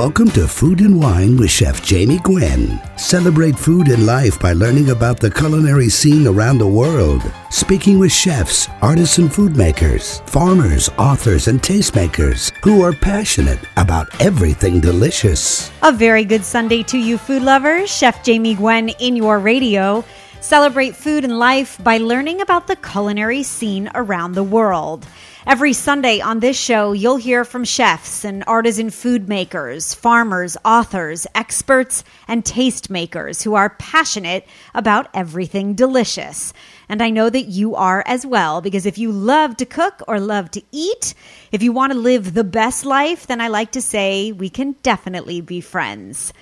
Welcome to Food and Wine with Chef Jamie Gwen. Celebrate food and life by learning about the culinary scene around the world. Speaking with chefs, artisan food makers, farmers, authors, and tastemakers who are passionate about everything delicious. A very good Sunday to you, food lovers. Chef Jamie Gwen in your radio. Celebrate food and life by learning about the culinary scene around the world. Every Sunday on this show, you'll hear from chefs and artisan food makers, farmers, authors, experts, and tastemakers who are passionate about everything delicious. And I know that you are as well, because if you love to cook or love to eat, if you want to live the best life, then I like to say we can definitely be friends.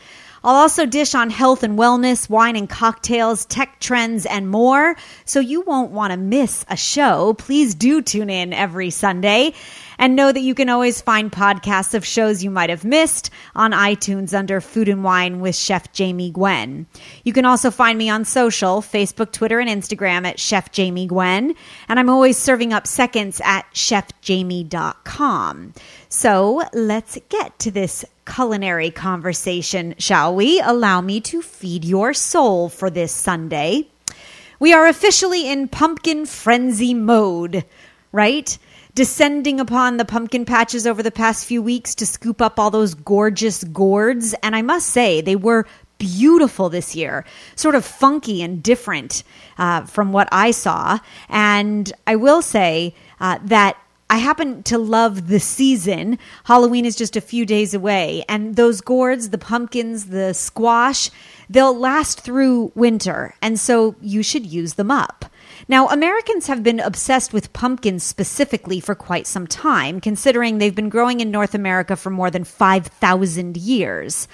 I'll also dish on health and wellness, wine and cocktails, tech trends, and more. So you won't want to miss a show. Please do tune in every Sunday. And know that you can always find podcasts of shows you might have missed on iTunes under Food and Wine with Chef Jamie Gwen. You can also find me on social, Facebook, Twitter, and Instagram at Chef Jamie Gwen. And I'm always serving up seconds at chefjamie.com. So let's get to this culinary conversation, shall we? Allow me to feed your soul for this Sunday. We are officially in pumpkin frenzy mode, right? Descending upon the pumpkin patches over the past few weeks to scoop up all those gorgeous gourds. And I must say, they were beautiful this year, sort of funky and different uh, from what I saw. And I will say uh, that I happen to love the season. Halloween is just a few days away, and those gourds, the pumpkins, the squash, they'll last through winter, and so you should use them up. Now, Americans have been obsessed with pumpkins specifically for quite some time, considering they've been growing in North America for more than 5,000 years.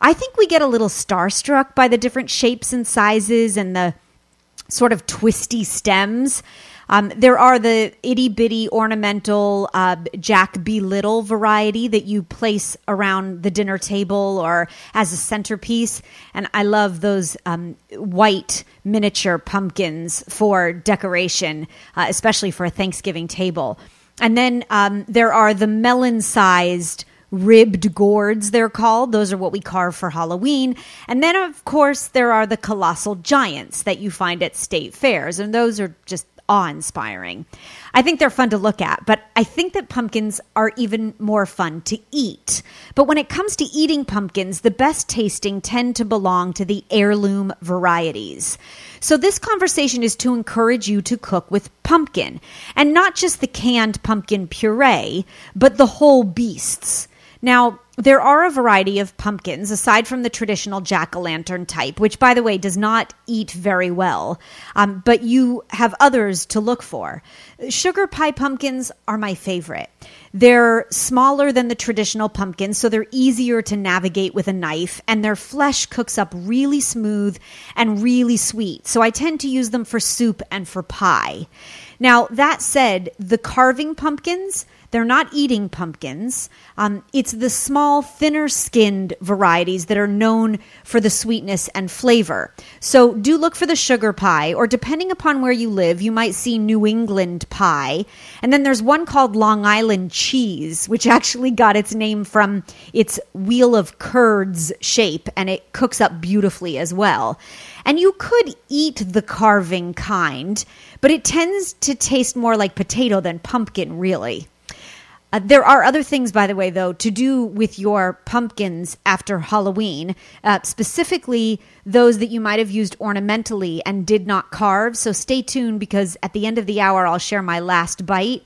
I think we get a little starstruck by the different shapes and sizes and the sort of twisty stems. Um, there are the itty bitty ornamental uh, Jack Be Little variety that you place around the dinner table or as a centerpiece. And I love those um, white miniature pumpkins for decoration, uh, especially for a Thanksgiving table. And then um, there are the melon sized ribbed gourds, they're called. Those are what we carve for Halloween. And then, of course, there are the colossal giants that you find at state fairs. And those are just awe inspiring. I think they're fun to look at, but I think that pumpkins are even more fun to eat. But when it comes to eating pumpkins, the best tasting tend to belong to the heirloom varieties. So this conversation is to encourage you to cook with pumpkin, and not just the canned pumpkin puree, but the whole beasts. Now, there are a variety of pumpkins aside from the traditional jack o' lantern type, which, by the way, does not eat very well. Um, but you have others to look for. Sugar pie pumpkins are my favorite. They're smaller than the traditional pumpkins, so they're easier to navigate with a knife, and their flesh cooks up really smooth and really sweet. So I tend to use them for soup and for pie. Now, that said, the carving pumpkins, they're not eating pumpkins. Um, it's the small, thinner skinned varieties that are known for the sweetness and flavor. So do look for the sugar pie, or depending upon where you live, you might see New England pie. And then there's one called Long Island cheese, which actually got its name from its wheel of curds shape, and it cooks up beautifully as well. And you could eat the carving kind, but it tends to taste more like potato than pumpkin, really. Uh, there are other things, by the way, though, to do with your pumpkins after Halloween, uh, specifically those that you might have used ornamentally and did not carve. So stay tuned because at the end of the hour, I'll share my last bite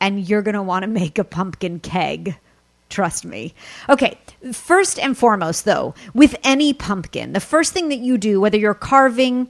and you're going to want to make a pumpkin keg. Trust me. Okay, first and foremost, though, with any pumpkin, the first thing that you do, whether you're carving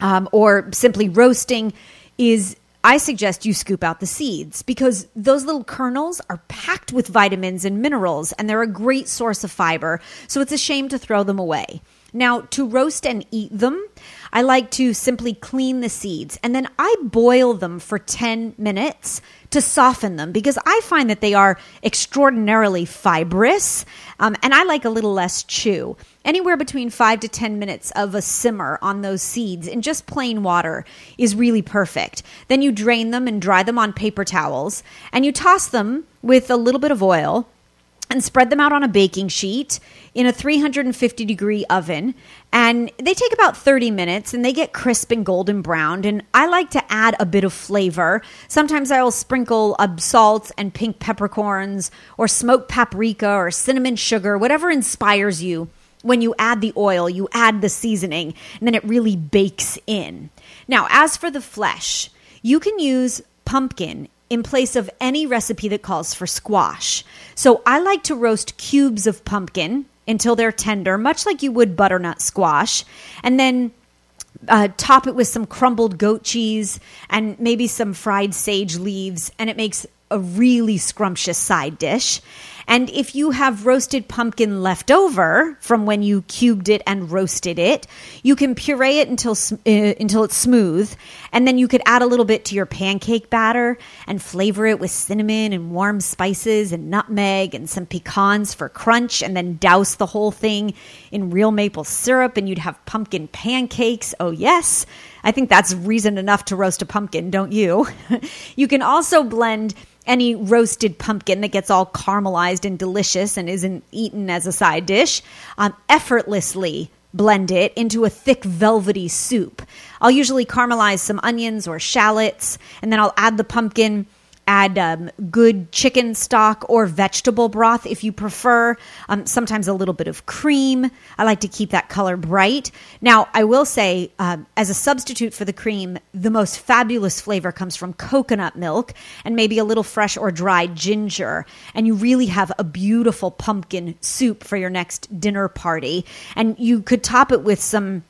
um, or simply roasting, is I suggest you scoop out the seeds because those little kernels are packed with vitamins and minerals and they're a great source of fiber. So it's a shame to throw them away. Now, to roast and eat them, I like to simply clean the seeds and then I boil them for 10 minutes to soften them because I find that they are extraordinarily fibrous um, and I like a little less chew. Anywhere between five to 10 minutes of a simmer on those seeds in just plain water is really perfect. Then you drain them and dry them on paper towels and you toss them with a little bit of oil and spread them out on a baking sheet in a 350 degree oven. And they take about 30 minutes and they get crisp and golden browned. And I like to add a bit of flavor. Sometimes I'll sprinkle uh, salt and pink peppercorns or smoked paprika or cinnamon sugar, whatever inspires you. When you add the oil, you add the seasoning, and then it really bakes in. Now, as for the flesh, you can use pumpkin in place of any recipe that calls for squash. So I like to roast cubes of pumpkin until they're tender, much like you would butternut squash, and then uh, top it with some crumbled goat cheese and maybe some fried sage leaves, and it makes a really scrumptious side dish. And if you have roasted pumpkin left over from when you cubed it and roasted it, you can puree it until uh, until it's smooth, and then you could add a little bit to your pancake batter and flavor it with cinnamon and warm spices and nutmeg and some pecans for crunch, and then douse the whole thing in real maple syrup, and you'd have pumpkin pancakes. Oh yes. I think that's reason enough to roast a pumpkin, don't you? you can also blend any roasted pumpkin that gets all caramelized and delicious and isn't eaten as a side dish um, effortlessly blend it into a thick velvety soup. I'll usually caramelize some onions or shallots and then I'll add the pumpkin add um, good chicken stock or vegetable broth if you prefer. Um, sometimes a little bit of cream. I like to keep that color bright. Now, I will say, uh, as a substitute for the cream, the most fabulous flavor comes from coconut milk and maybe a little fresh or dried ginger. And you really have a beautiful pumpkin soup for your next dinner party. And you could top it with some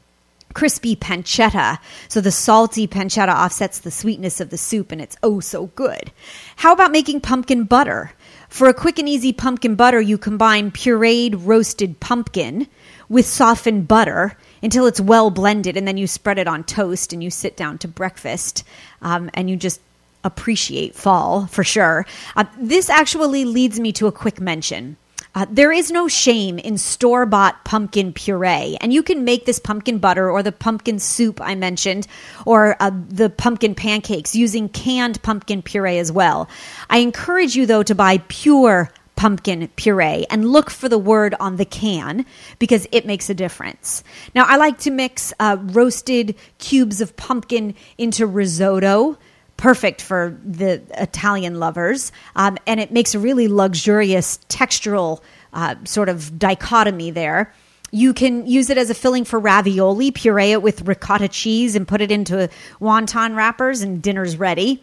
crispy pancetta. So the salty pancetta offsets the sweetness of the soup and it's oh so good. How about making pumpkin butter? For a quick and easy pumpkin butter, you combine pureed roasted pumpkin with softened butter until it's well blended, and then you spread it on toast and you sit down to breakfast um, and you just appreciate fall for sure. Uh, this actually leads me to a quick mention. Uh, there is no shame in store bought pumpkin puree. And you can make this pumpkin butter or the pumpkin soup I mentioned or uh, the pumpkin pancakes using canned pumpkin puree as well. I encourage you, though, to buy pure pumpkin puree and look for the word on the can because it makes a difference. Now, I like to mix uh, roasted cubes of pumpkin into risotto perfect for the Italian lovers. Um, and it makes a really luxurious textural uh, sort of dichotomy there. You can use it as a filling for ravioli, puree it with ricotta cheese, and put it into wonton wrappers, and dinner's ready.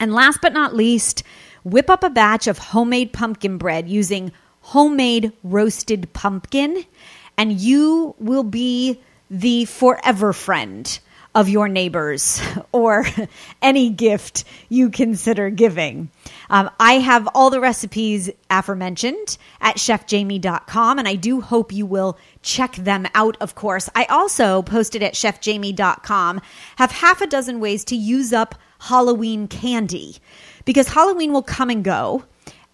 And last but not least, whip up a batch of homemade pumpkin bread using homemade roasted pumpkin, and you will be the forever friend of your neighbors or any gift you consider giving. Um, I have all the recipes aforementioned at chefjamie.com, and I do hope you will check them out, of course. I also posted at chefjamie.com have half a dozen ways to use up Halloween candy because Halloween will come and go,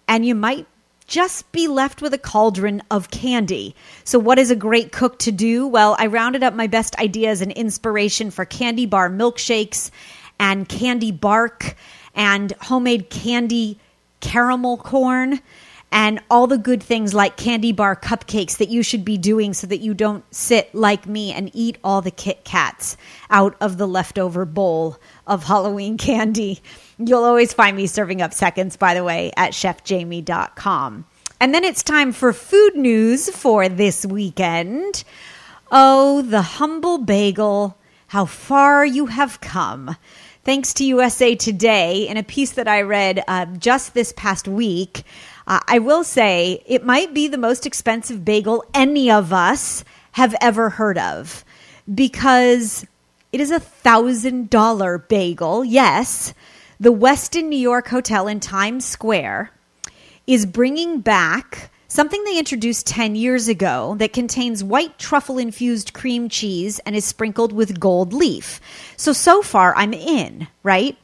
and you might just be left with a cauldron of candy. So, what is a great cook to do? Well, I rounded up my best ideas and inspiration for candy bar milkshakes and candy bark and homemade candy caramel corn and all the good things like candy bar cupcakes that you should be doing so that you don't sit like me and eat all the Kit Kats out of the leftover bowl of Halloween candy. You'll always find me serving up seconds, by the way, at chefjamie.com. And then it's time for food news for this weekend. Oh, the humble bagel, how far you have come. Thanks to USA Today, in a piece that I read uh, just this past week, uh, I will say it might be the most expensive bagel any of us have ever heard of because it is a thousand dollar bagel, yes, the Westin New York Hotel in Times Square is bringing back something they introduced 10 years ago that contains white truffle infused cream cheese and is sprinkled with gold leaf. So, so far, I'm in, right?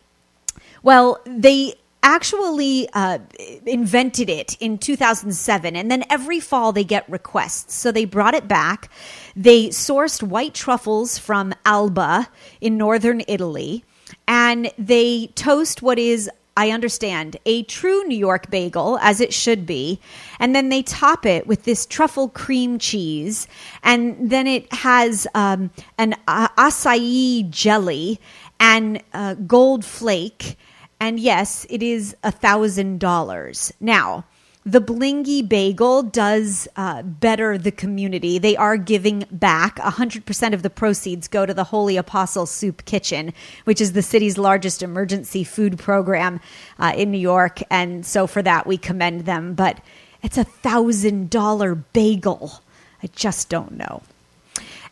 Well, they actually uh, invented it in 2007 and then every fall they get requests so they brought it back they sourced white truffles from alba in northern italy and they toast what is I understand, a true New York bagel, as it should be. And then they top it with this truffle cream cheese. And then it has um, an uh, acai jelly and uh, gold flake. And yes, it is a $1,000. Now, the Blingy Bagel does uh, better the community. They are giving back. 100% of the proceeds go to the Holy Apostle Soup Kitchen, which is the city's largest emergency food program uh, in New York. And so for that, we commend them. But it's a $1,000 bagel. I just don't know.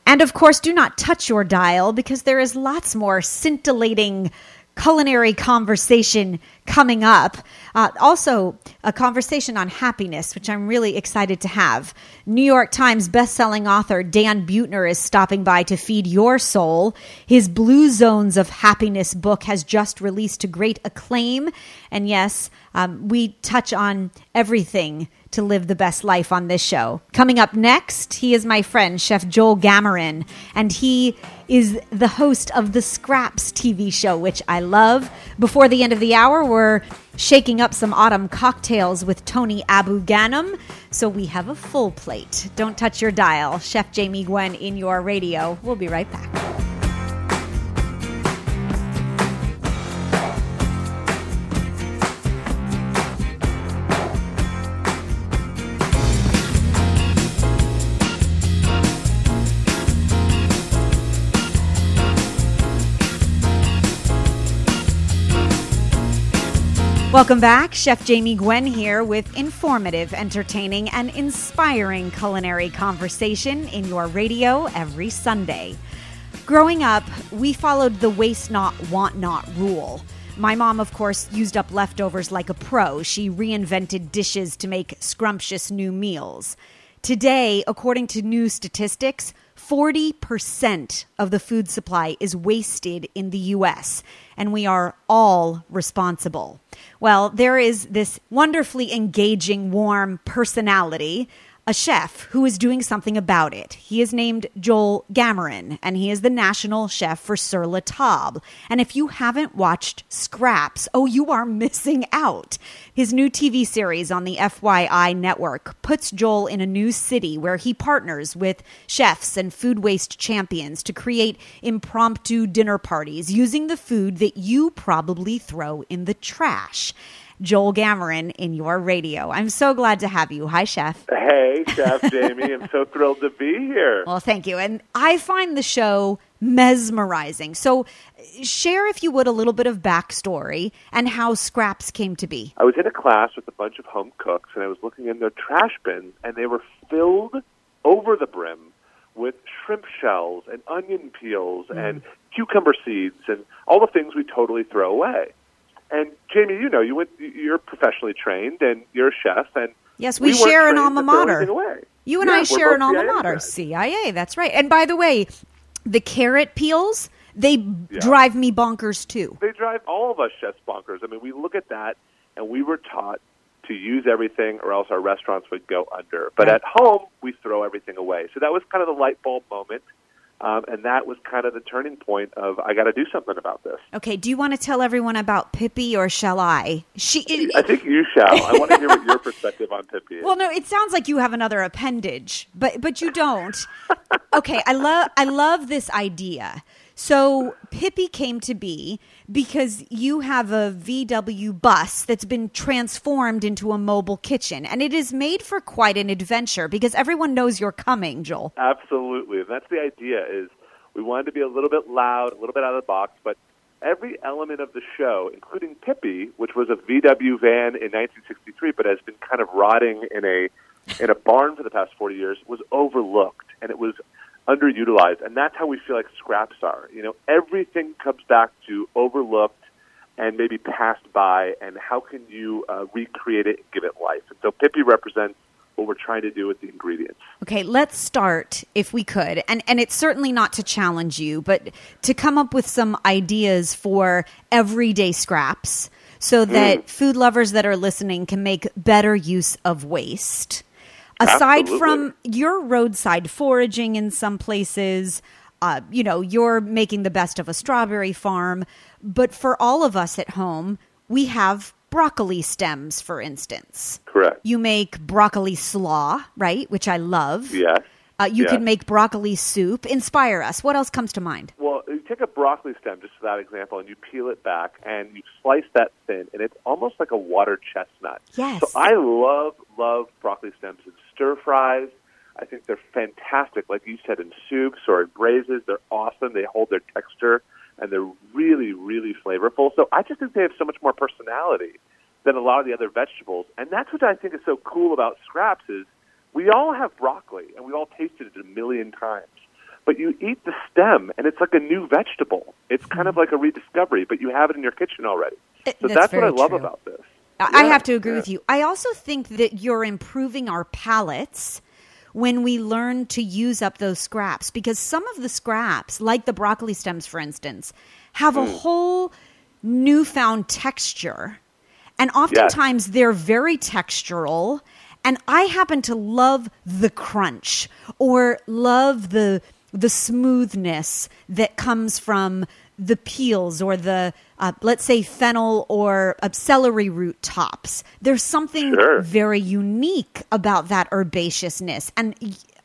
And of course, do not touch your dial because there is lots more scintillating culinary conversation coming up. Uh, also, a conversation on happiness, which I'm really excited to have. New York Times bestselling author Dan Buettner is stopping by to feed your soul. His Blue Zones of Happiness book has just released to great acclaim. And yes, um, we touch on everything to live the best life on this show. Coming up next, he is my friend, Chef Joel Gamoran, and he is the host of the Scraps TV show, which I love. Before the end of the hour, we're shaking up some autumn cocktails with Tony Abou-Ganim. So we have a full plate. Don't touch your dial. Chef Jamie Gwen in your radio. We'll be right back. Welcome back. Chef Jamie Gwen here with informative, entertaining, and inspiring culinary conversation in your radio every Sunday. Growing up, we followed the waste not, want not rule. My mom, of course, used up leftovers like a pro. She reinvented dishes to make scrumptious new meals. Today, according to new statistics, 40% of the food supply is wasted in the US, and we are all responsible. Well, there is this wonderfully engaging, warm personality a chef who is doing something about it. He is named Joel Gamoran, and he is the national chef for Sur La Table. And if you haven't watched Scraps, oh, you are missing out. His new TV series on the FYI network puts Joel in a new city where he partners with chefs and food waste champions to create impromptu dinner parties using the food that you probably throw in the trash. Joel Gamoran in your radio. I'm so glad to have you. Hi, Chef. Hey, Chef Jamie. I'm so thrilled to be here. Well, thank you. And I find the show mesmerizing. So, share, if you would, a little bit of backstory and how Scraps came to be. I was in a class with a bunch of home cooks, and I was looking in their trash bins, and they were filled over the brim with shrimp shells and onion peels mm. and cucumber seeds and all the things we totally throw away. And Jamie, you know, you went, you're professionally trained, and you're a chef, and yes, we, we share an alma mater. You and yeah, I share an alma mater, CIA. That's right. And by the way, the carrot peels they yeah. drive me bonkers too. They drive all of us chefs bonkers. I mean, we look at that, and we were taught to use everything, or else our restaurants would go under. But right. at home, we throw everything away. So that was kind of the light bulb moment. Um, and that was kind of the turning point of I got to do something about this. Okay, do you want to tell everyone about Pippi, or shall I? She, it, I think you shall. I want to hear what your perspective on Pippi is. Well, no, it sounds like you have another appendage, but but you don't. okay, I love I love this idea. So Pippi came to be because you have a VW bus that's been transformed into a mobile kitchen, and it is made for quite an adventure because everyone knows you're coming, Joel. Absolutely, and that's the idea. Is we wanted to be a little bit loud, a little bit out of the box, but every element of the show, including Pippi, which was a VW van in 1963, but has been kind of rotting in a in a barn for the past 40 years, was overlooked, and it was underutilized, and that's how we feel like scraps are. You know, everything comes back to overlooked and maybe passed by, and how can you uh, recreate it and give it life? And so Pippi represents what we're trying to do with the ingredients. Okay, let's start if we could. And and it's certainly not to challenge you, but to come up with some ideas for everyday scraps so that mm. food lovers that are listening can make better use of waste aside Absolutely. from your roadside foraging in some places, uh, you know, you're making the best of a strawberry farm. But for all of us at home, we have broccoli stems, for instance. Correct. You make broccoli slaw, right? Which I love. Yes. Uh, you yes. can make broccoli soup. Inspire us. What else comes to mind? Well, you take a broccoli stem, just for that example, and you peel it back and you slice that thin, and it's almost like a water chestnut. Yes. So I love, love broccoli stems in stir fries. I think they're fantastic, like you said, in soups or in braises. They're awesome. They hold their texture, and they're really, really flavorful. So I just think they have so much more personality than a lot of the other vegetables. And that's what I think is so cool about scraps is we all have broccoli, and we all tasted it a million times. But you eat the stem, and it's like a new vegetable. It's kind of mm-hmm. like a rediscovery, but you have it in your kitchen already. So that's that's, what I love true. about this. I I have to agree yeah. with you. I also think that you're improving our palates when we learn to use up those scraps because some of the scraps, like the broccoli stems, for instance, have Hmm. a whole newfound texture. And oftentimes they're very textural. And I happen to love the crunch or love the the smoothness that comes from the peels or the uh, let's say fennel or uh, celery root tops. There's something Sure. very unique about that herbaceousness, and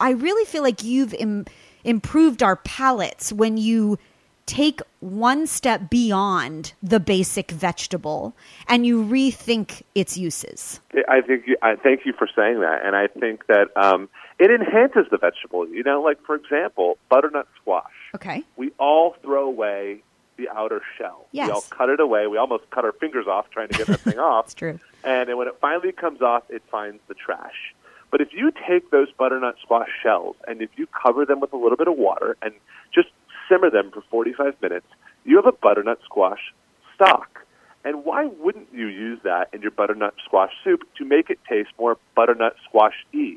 I really feel like you've Im- improved our palates when you take one step beyond the basic vegetable and you rethink its uses. I think you, I thank you for saying that, and I think that um, it enhances the vegetable. You know, like for example, butternut squash. Okay. We all throw away the outer shell. Yes. We all cut it away. We almost cut our fingers off trying to get that thing off. It's true. And when it finally comes off, it finds the trash. But if you take those butternut squash shells and if you cover them with a little bit of water and just simmer them for 45 minutes, you have a butternut squash stock. And why wouldn't you use that in your butternut squash soup to make it taste more butternut squash y?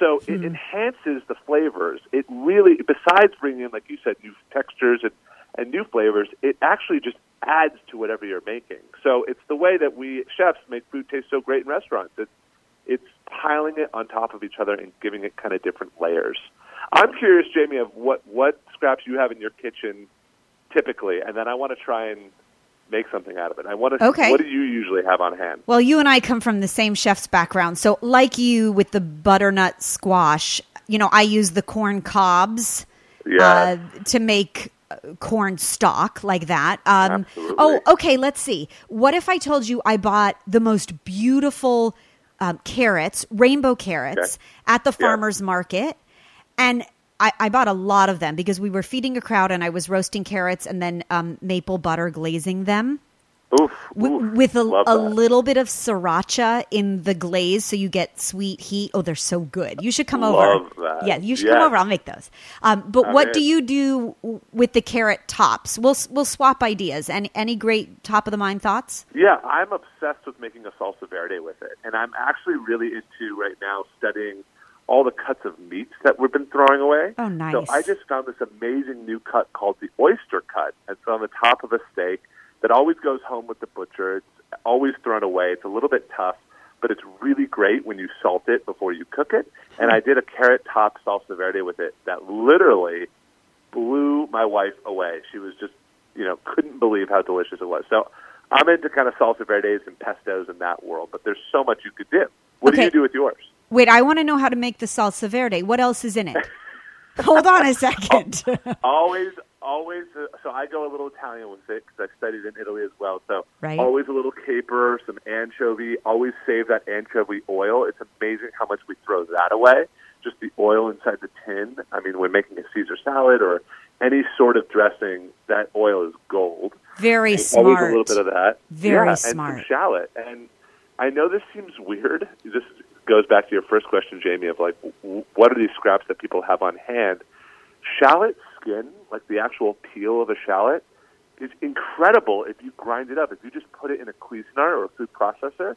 So it hmm. enhances the flavors. It really, besides bringing in, like you said, new textures and, and new flavors, it actually just adds to whatever you're making. So it's the way that we chefs make food taste so great in restaurants. It's it's piling it on top of each other and giving it kind of different layers. I'm curious, Jamie, of what what scraps you have in your kitchen typically, and then I want to try and make something out of it. I want to. Okay. What do you usually have on hand? Well, you and I come from the same chef's background. So, like you with the butternut squash, you know, I use the corn cobs Yeah. uh, to make uh, corn stock like that. Um, oh, okay. Let's see. What if I told you I bought the most beautiful um, carrots, rainbow carrots, at the Yeah. farmer's market, and I, I bought a lot of them because we were feeding a crowd and I was roasting carrots and then um, maple butter glazing them Oof. w- oof. with a, a little bit of siracha in the glaze so you get sweet heat. Oh, they're so good. You should come Love over. that. Yeah, you should Yes. come over. I'll make those. Um, but I'm what do you do with the carrot tops? We'll we'll swap ideas. Any any great top of the mind thoughts? Yeah, I'm obsessed with making a salsa verde with it, and I'm actually really into right now studying all the cuts of meats that we've been throwing away. Oh, nice. So I just found this amazing new cut called the oyster cut. It's on the top of a steak that always goes home with the butcher. It's always thrown away. It's a little bit tough, but it's really great when you salt it before you cook it. And hmm. I did a carrot top salsa verde with it that literally blew my wife away. She was just, you know, couldn't believe how delicious it was. So I'm into kind of salsa verdes and pestos in that world, but there's so much you could do. What do you do with yours? Wait, I want to know how to make the salsa verde. What else is in it? Hold on a second. always, always. Uh, so I go a little Italian with it because I studied in Italy as well. So Right. always a little caper, some anchovy. Always save that anchovy oil. It's amazing how much we throw that away. Just the oil inside the tin. I mean, when making a Caesar salad or any sort of dressing, that oil is gold. Very And smart. Always a little bit of that. Very yeah, smart. And some shallot. And I know this seems weird. This goes back to your first question, Jamie, of like, what are these scraps that people have on hand? Shallot skin, like the actual peel of a shallot, is incredible if you grind it up. If you just put it in a Cuisinart or a food processor,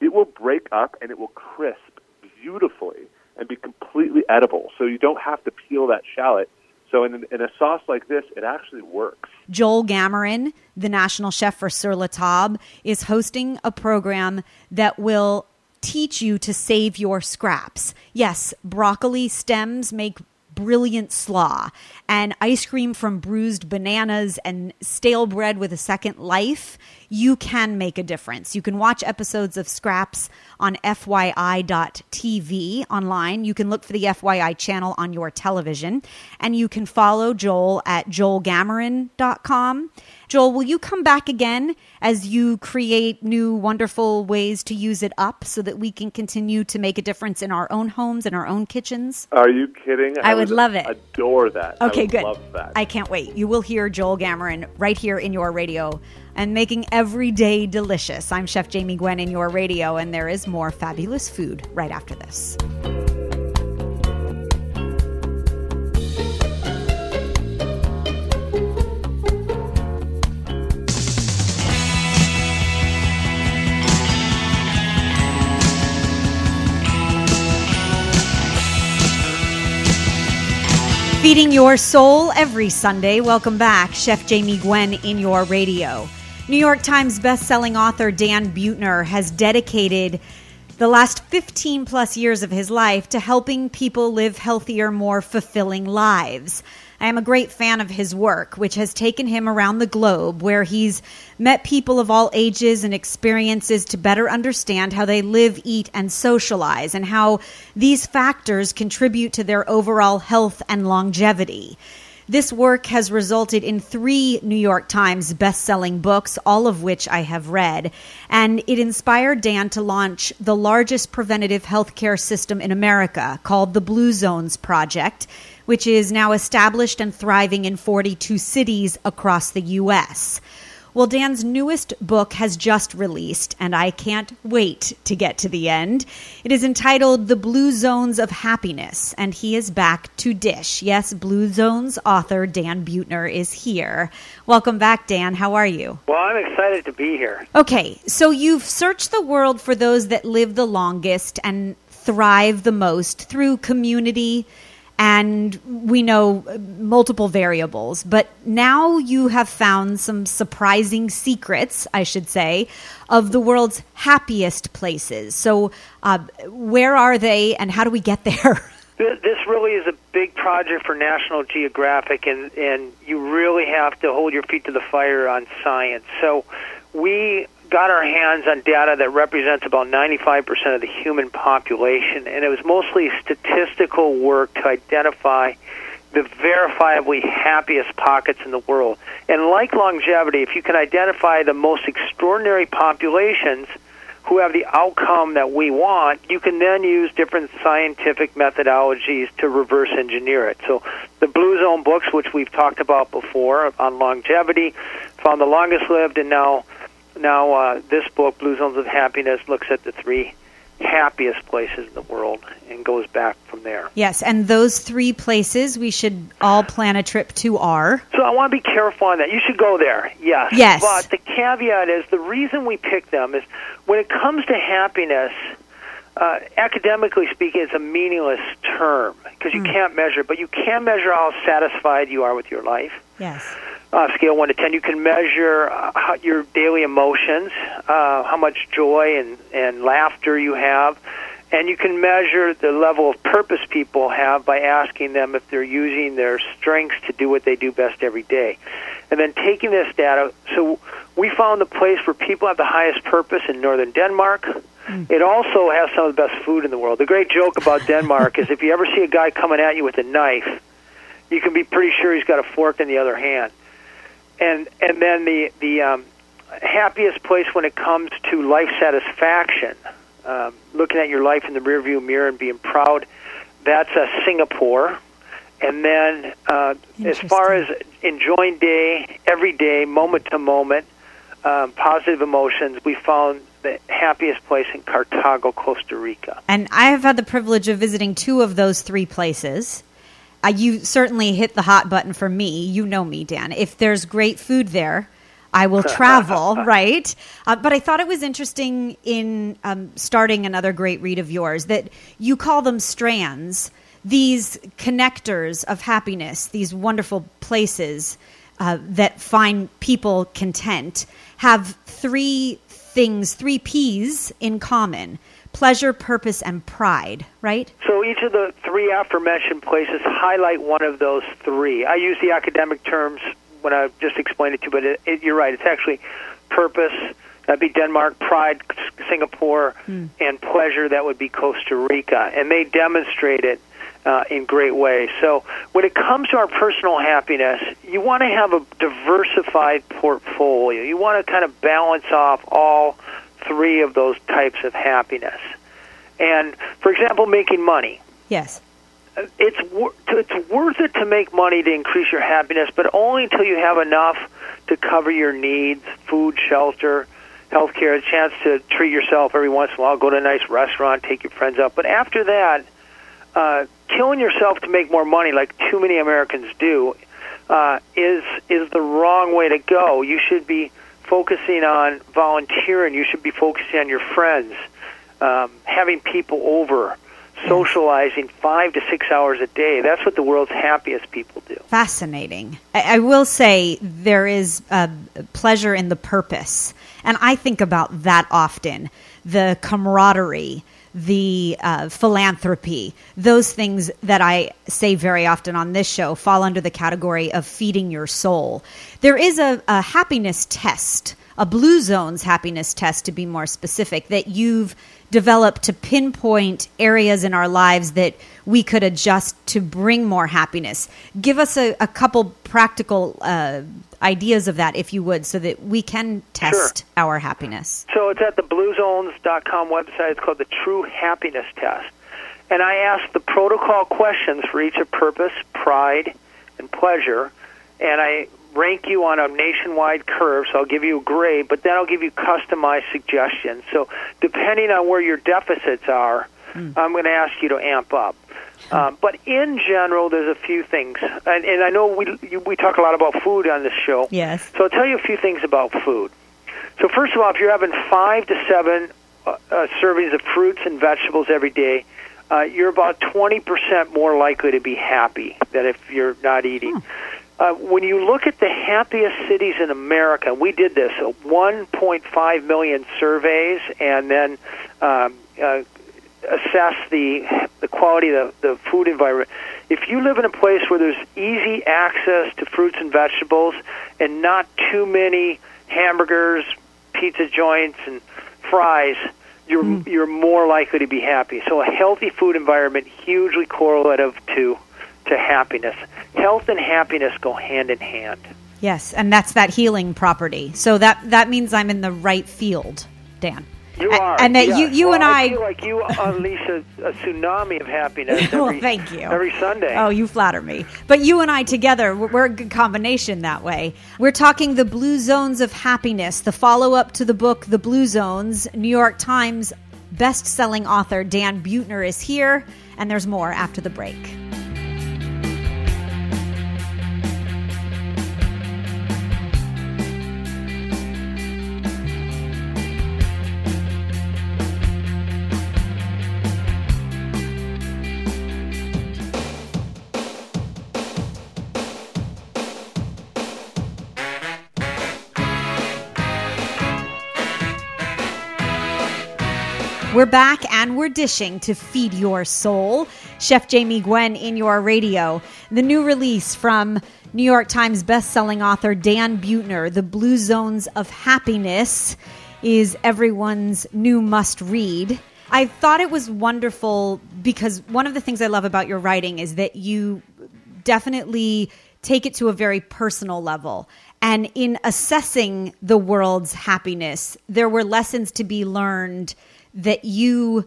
it will break up and it will crisp beautifully and be completely edible. So you don't have to peel that shallot. So in, in a sauce like this, it actually works. Joel Gamoran, the national chef for Sur La Table, is hosting a program that will teach you to save your scraps. Yes, broccoli stems make brilliant slaw and ice cream from bruised bananas and stale bread with a second life, you can make a difference. You can watch episodes of Scraps on FYI.tv online. You can look for the FYI channel on your television, and you can follow Joel at joelgamoran.com. Joel, will you come back again as you create new wonderful ways to use it up so that we can continue to make a difference in our own homes and our own kitchens? Are you kidding? I, would, love it. Adore that. Okay, would good. Love that. I can't wait. You will hear Joel Gamoran right here in your radio and making every day delicious. I'm Chef Jamie Gwen in your radio, and there is more fabulous food right after this. Feeding your soul every Sunday. Welcome back, Chef Jamie Gwen in your radio. New York Times bestselling author Dan Buettner has dedicated the last 15 plus years of his life to helping people live healthier, more fulfilling lives. I am a great fan of his work, which has taken him around the globe, where he's met people of all ages and experiences to better understand how they live, eat, and socialize, and how these factors contribute to their overall health and longevity. This work has resulted in three New York Times best-selling books, all of which I have read, and it inspired Dan to launch the largest preventative healthcare system in America called the Blue Zones Project, which is now established and thriving in 42 cities across the U.S. Well, Dan's newest book has just released, and I can't wait to get to the end. It is entitled The Blue Zones of Happiness, and he is back to Dish. Yes, Blue Zones author Dan Buettner is here. Welcome back, Dan. How are you? Well, I'm excited to be here. Okay, so you've searched the world for those that live the longest and thrive the most through community and we know multiple variables. But now you have found some surprising secrets, I should say, of the world's happiest places. So, uh, where are they, and how do we get there? This really is a big project for National Geographic, and, and you really have to hold your feet to the fire on science. So, we got our hands on data that represents about 95% of the human population, and it was mostly statistical work to identify the verifiably happiest pockets in the world. And like longevity, if you can identify the most extraordinary populations who have the outcome that we want, you can then use different scientific methodologies to reverse engineer it. So the Blue Zone books, which we've talked about before on longevity, found the longest lived and now now uh, this book, Blue Zones of Happiness, looks at the three happiest places in the world and goes back from there. Yes, and those three places we should all plan a trip to are. So I want to be careful on that. You should go there, yes. Yes. But the caveat is the reason we pick them is when it comes to happiness, uh, academically speaking, it's a meaningless term because you mm. can't measure, but you can measure how satisfied you are with your life. Yes uh, scale one to ten, you can measure uh, your daily emotions, uh, how much joy and and laughter you have, and you can measure the level of purpose people have by asking them if they're using their strengths to do what they do best every day, and then taking this data. So we found the place where people have the highest purpose in northern Denmark. Mm. It also has some of the best food in the world. The great joke about Denmark is if you ever see a guy coming at you with a knife, you can be pretty sure he's got a fork in the other hand and and then the the um, happiest place when it comes to life satisfaction, um, looking at your life in the rearview mirror and being proud. That's uh, Singapore. And then, uh, as far as enjoying day, every day, moment to moment, um, positive emotions, we found the happiest place in Cartago, Costa Rica. And I have had the privilege of visiting two of those three places uh, you certainly hit the hot button for me. You know me, Dan. If there's great food there, I will travel, right? Uh, but I thought it was interesting in um, starting another great read of yours that you call them strands, these connectors of happiness, these wonderful places uh, that find people content, have three things, three P's in common pleasure, purpose, and pride, right? So each of the three aforementioned places highlight one of those three. I use the academic terms when I just explained it to you, but it, it, you're right. It's actually purpose. That'd be Denmark, Pride, Singapore, Hmm. and Pleasure. That would be Costa Rica, and they demonstrate it uh, in great ways. So, when it comes to our personal happiness, you want to have a diversified portfolio. You want to kind of balance off all three of those types of happiness. And, for example, making money Yes. it's it's worth it to make money to increase your happiness, but only until you have enough to cover your needs, food, shelter, health care, a chance to treat yourself every once in a while, go to a nice restaurant, take your friends out. But after that, uh, killing yourself to make more money, like too many Americans do, uh, is is the wrong way to go. You should be focusing on volunteering. You should be focusing on your friends, um, having people over, socializing five to six hours a day. That's what the world's happiest people do. Fascinating. I, I will say there is a pleasure in the purpose. And I think about that often the camaraderie, the uh, philanthropy, those things that I say very often on this show fall under the category of feeding your soul. There is a, a happiness test, a Blue Zones happiness test to be more specific, that you've developed to pinpoint areas in our lives that we could adjust to bring more happiness. Give us a, a couple practical uh, ideas of that, if you would, so that we can test our happiness. So it's at the bluezones.com website. It's called the True Happiness Test. And I ask the protocol questions for each of purpose, pride, and pleasure. And I rank you on a nationwide curve, so I'll give you a grade, but then I'll give you customized suggestions. So depending on where your deficits are, I'm going to ask you to amp up. Um, but in general, there's a few things, and, and I know we you, we talk a lot about food on this show. Yes. So I'll tell you a few things about food. So first of all, if you're having five to seven uh, uh, servings of fruits and vegetables every day, uh, you're about 20% more likely to be happy than if you're not eating. Uh, when you look at the happiest cities in America, we did this uh, 1.5 million surveys, and then um, uh, assess the the quality of the, the food environment. If you live in a place where there's easy access to fruits and vegetables, and not too many hamburgers, pizza joints, and fries, you're you're more likely to be happy. So a healthy food environment hugely correlative to to happiness. Health and happiness go hand in hand. Yes, and that's that healing property. So that that means I'm in the right field, Dan. You A- are, and that you you Well, and I I. feel like you unleash a, a tsunami of happiness. Oh, every, well, thank you. Every Sunday. Oh, you flatter me. But you and I together, we're we're a good combination that way. We're talking the Blue Zones of Happiness, the follow up to the book The Blue Zones. New York Times best-selling author Dan Buettner is here, and there's more after the break. We're back and we're dishing to feed your soul. Chef Jamie Gwen in your radio. The new release from New York Times bestselling author Dan Buettner, The Blue Zones of Happiness, is everyone's new must read. I thought it was wonderful because one of the things I love about your writing is that you definitely take it to a very personal level. And in assessing the world's happiness, there were lessons to be learned that you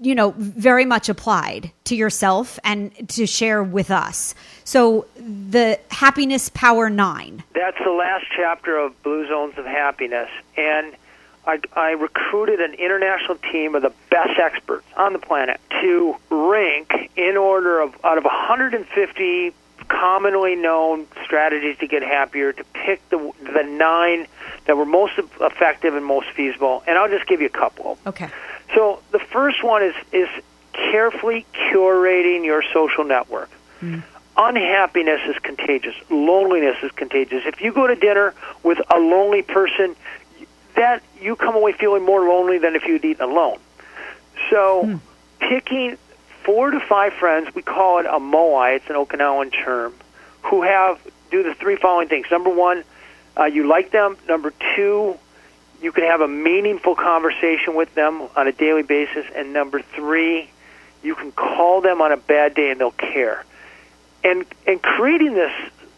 you know very much applied to yourself and to share with us so the happiness power 9 That's the last chapter of Blue Zones of Happiness. And I, I recruited an international team of the best experts on the planet to rank in order of out of 150 commonly known strategies to get happier to pick the the nine that were most effective and most feasible. And I'll just give you a couple. okay So the first one is is carefully curating your social network. Mm. Unhappiness is contagious. Loneliness is contagious. If you go to dinner with a lonely person, that you come away feeling more lonely than if you'd eaten alone. So hmm. picking four to five friends. We call it a moai. It's an Okinawan term. Who have do the three following things. Number one, uh, you like them. Number two, you can have a meaningful conversation with them on a daily basis. And number three, you can call them on a bad day and they'll care. And and creating this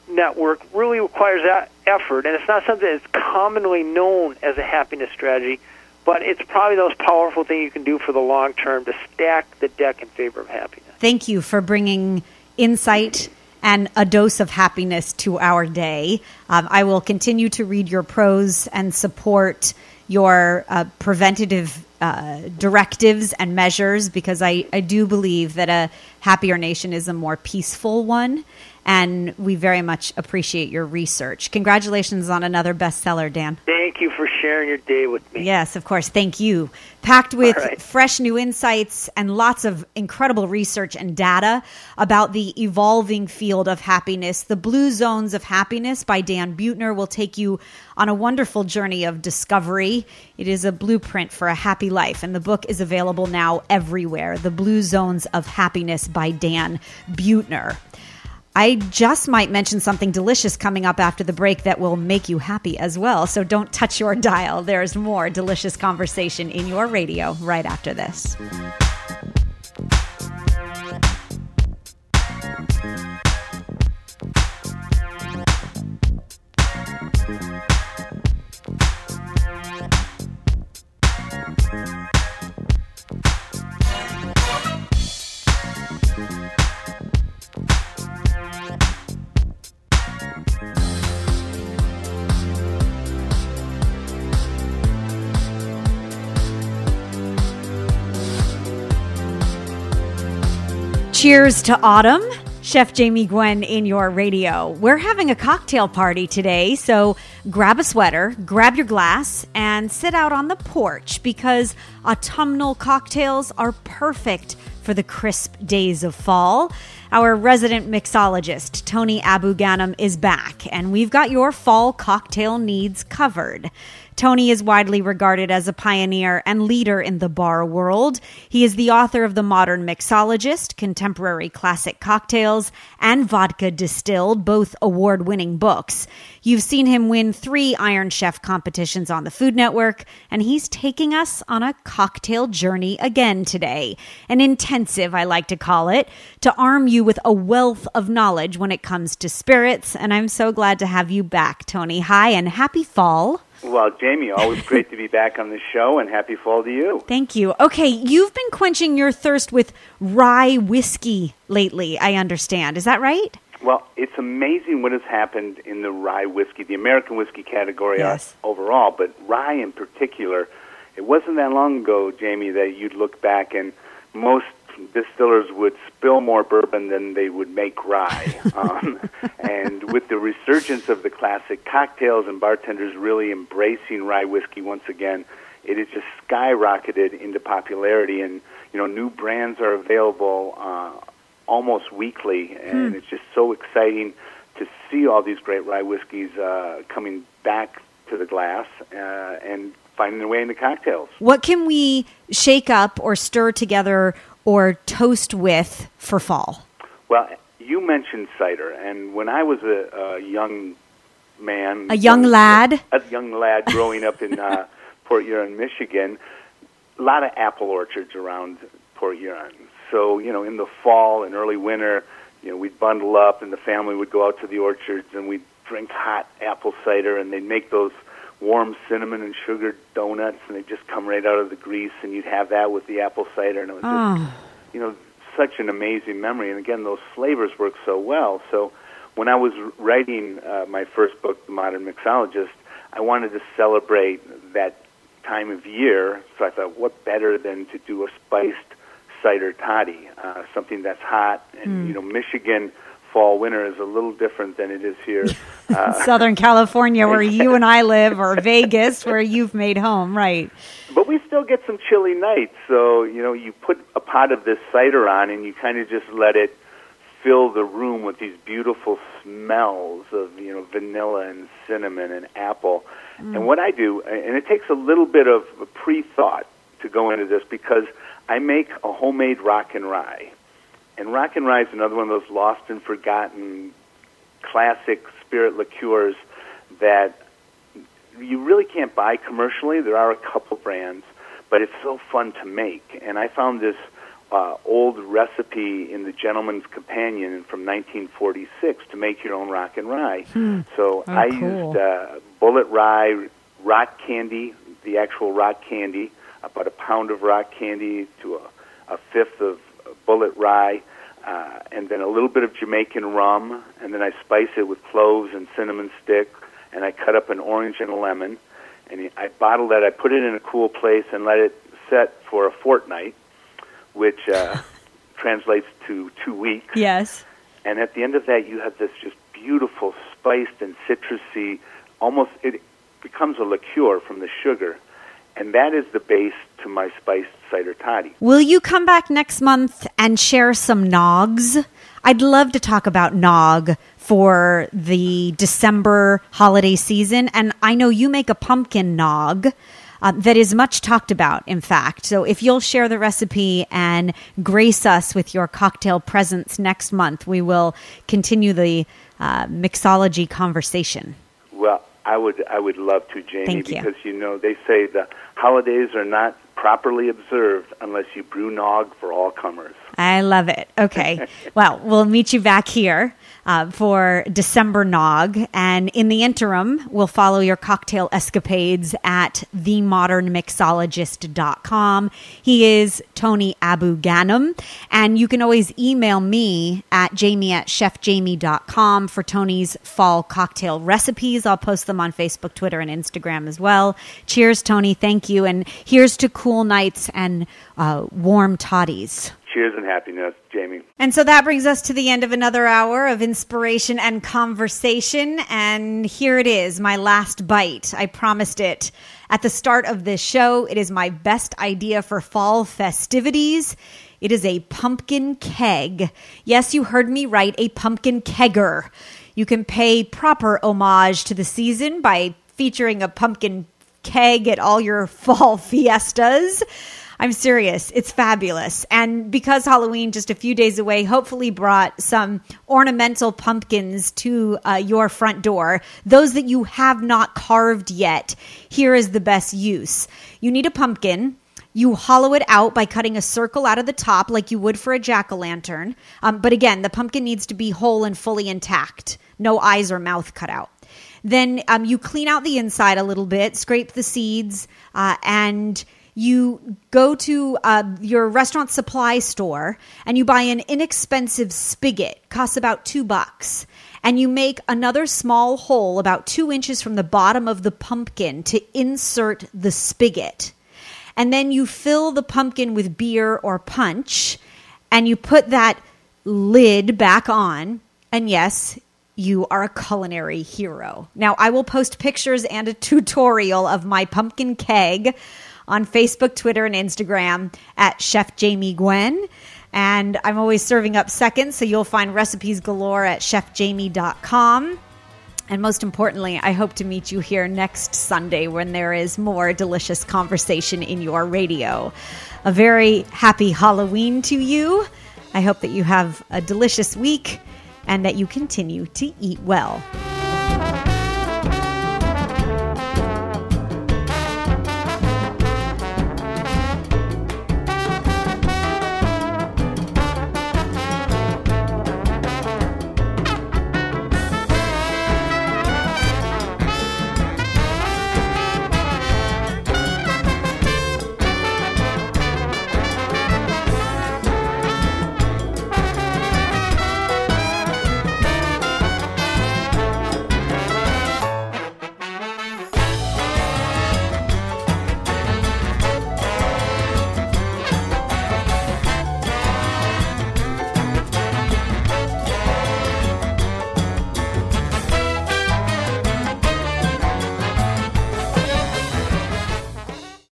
network really requires that effort, and it's not something that's commonly known as a happiness strategy. But it's probably the most powerful thing you can do for the long term to stack the deck in favor of happiness. Thank you for bringing insight and a dose of happiness to our day. Um, I will continue to read your prose and support your uh, preventative uh, directives and measures because I, I do believe that a happier nation is a more peaceful one and we very much appreciate your research. Congratulations on another bestseller, Dan. Thank you for sharing your day with me. Yes, of course. Thank you. Packed with right. fresh new insights and lots of incredible research and data about the evolving field of happiness. The Blue Zones of Happiness by Dan Buettner will take you on a wonderful journey of discovery. It is a blueprint for a happy life, and the book is available now everywhere. The Blue Zones of Happiness by Dan Buettner. I just might mention something delicious coming up after the break that will make you happy as well. So don't touch your dial. There's more delicious conversation in your radio right after this. Cheers to autumn. Chef Jamie Gwen in your radio. We're having a cocktail party today, so grab a sweater, grab your glass, and sit out on the porch because autumnal cocktails are perfect for the crisp days of fall. Our resident mixologist, Tony Abou-Ganim, is back, and we've got your fall cocktail needs covered. Tony is widely regarded as a pioneer and leader in the bar world. He is the author of The Modern Mixologist, Contemporary Classic Cocktails, and Vodka Distilled, both award winning books. You've seen him win three Iron Chef competitions on the Food Network, and he's taking us on a cocktail journey again today. An intensive, I like to call it, to arm you with a wealth of knowledge when it comes to spirits. And I'm so glad to have you back, Tony. Hi, and happy fall. Well, Jamie, always great to be back on the show, and happy fall to you. Thank you. Okay, you've been quenching your thirst with rye whiskey lately, I understand. Is that right? Well, it's amazing what has happened in the rye whiskey, the American whiskey category uh, Yes. overall, but rye in particular. It wasn't that long ago, Jamie, that you'd look back and most distillers would spill more bourbon than they would make rye. um, and with the resurgence of the classic cocktails and bartenders really embracing rye whiskey once again, it has just skyrocketed into popularity. And you know, new brands are available uh, almost weekly, and it's just so exciting to see all these great rye whiskeys uh, coming back to the glass uh, and finding their way into cocktails. What can we shake up or stir together or toast with for fall? Well, you mentioned cider, and when I was a, a young man, A young lad? a young lad growing up in uh, Port Huron, Michigan, a lot of apple orchards around Port Huron. So you know, in the fall and early winter, you know, we'd bundle up, and the family would go out to the orchards, and we'd drink hot apple cider, and they'd make those warm cinnamon and sugar donuts, and they just come right out of the grease, and you'd have that with the apple cider, and it was just Oh, you know, such an amazing memory. And again, those flavors work so well. So when I was writing uh, my first book, The Modern Mixologist, I wanted to celebrate that time of year. So I thought, what better than to do a spiced cider toddy, uh, something that's hot. And, you know, Michigan fall winter is a little different than it is here. Uh, Southern California, where you and I live, or Vegas, where you've made home, right? But we still get some chilly nights. So, you know, you put a pot of this cider on and you kind of just let it fill the room with these beautiful smells of, you know, vanilla and cinnamon and apple. And what I do, and it takes a little bit of pre thought to go into this because I make a homemade rock and rye. And Rock and Rye is another one of those lost and forgotten classic spirit liqueurs that you really can't buy commercially. There are a couple brands, but it's so fun to make. And I found this uh, old recipe in the Gentleman's Companion from 1946 to make your own rock and rye. Hmm. So Oh, I cool. used uh, Bulleit rye, rock candy, the actual rock candy, about a pound of rock candy to a, a fifth of Bulleit rye, uh, and then a little bit of Jamaican rum, and then I spice it with cloves and cinnamon stick, and I cut up an orange and a lemon, and I bottle that. I put it in a cool place and let it set for a fortnight, which uh, translates to two weeks. Yes. And at the end of that, you have this just beautiful, spiced and citrusy, almost it becomes a liqueur from the sugar, and that is the base to my spiced cider toddy. Will you come back next month and share some nogs? I'd love to talk about nog for the December holiday season. And I know you make a pumpkin nog uh, that is much talked about, in fact. So if you'll share the recipe and grace us with your cocktail presence next month, we will continue the uh, mixology conversation. Well, I would I would love to, Jamie, you. because you know they say the holidays are not properly observed unless you brew nog for all comers. I love it. Okay. well, we'll meet you back here uh, for December Nog. And in the interim, we'll follow your cocktail escapades at themodernmixologist.com. He is Tony Abou-Ganim. And you can always email me at jamie at chefjamie.com for Tony's fall cocktail recipes. I'll post them on Facebook, Twitter, and Instagram as well. Cheers, Tony. Thank you. And here's to cool nights and uh, warm toddies. Cheers and happiness, Jamie. And so that brings us to the end of another hour of inspiration and conversation. And here it is, my last bite. I promised it at the start of this show. It is my best idea for fall festivities. It is a pumpkin keg. Yes, you heard me right, a pumpkin kegger. You can pay proper homage to the season by featuring a pumpkin keg at all your fall fiestas. I'm serious. It's fabulous. And because Halloween just a few days away, hopefully brought some ornamental pumpkins to uh, your front door, those that you have not carved yet, here is the best use. You need a pumpkin. You hollow it out by cutting a circle out of the top like you would for a jack o' lantern. Um, but again, the pumpkin needs to be whole and fully intact, no eyes or mouth cut out. Then um, you clean out the inside a little bit, scrape the seeds, uh, and you go to uh, your restaurant supply store and you buy an inexpensive spigot costs about two bucks and you make another small hole about two inches from the bottom of the pumpkin to insert the spigot and then you fill the pumpkin with beer or punch and you put that lid back on and yes you are a culinary hero. Now, I will post pictures and a tutorial of my pumpkin keg on Facebook, Twitter, and Instagram at Chef Jamie Gwen. And I'm always serving up seconds, so you'll find recipes galore at chefjamie.com. And most importantly, I hope to meet you here next Sunday when there is more delicious conversation in your radio. A very happy Halloween to you. I hope that you have a delicious week and that you continue to eat well.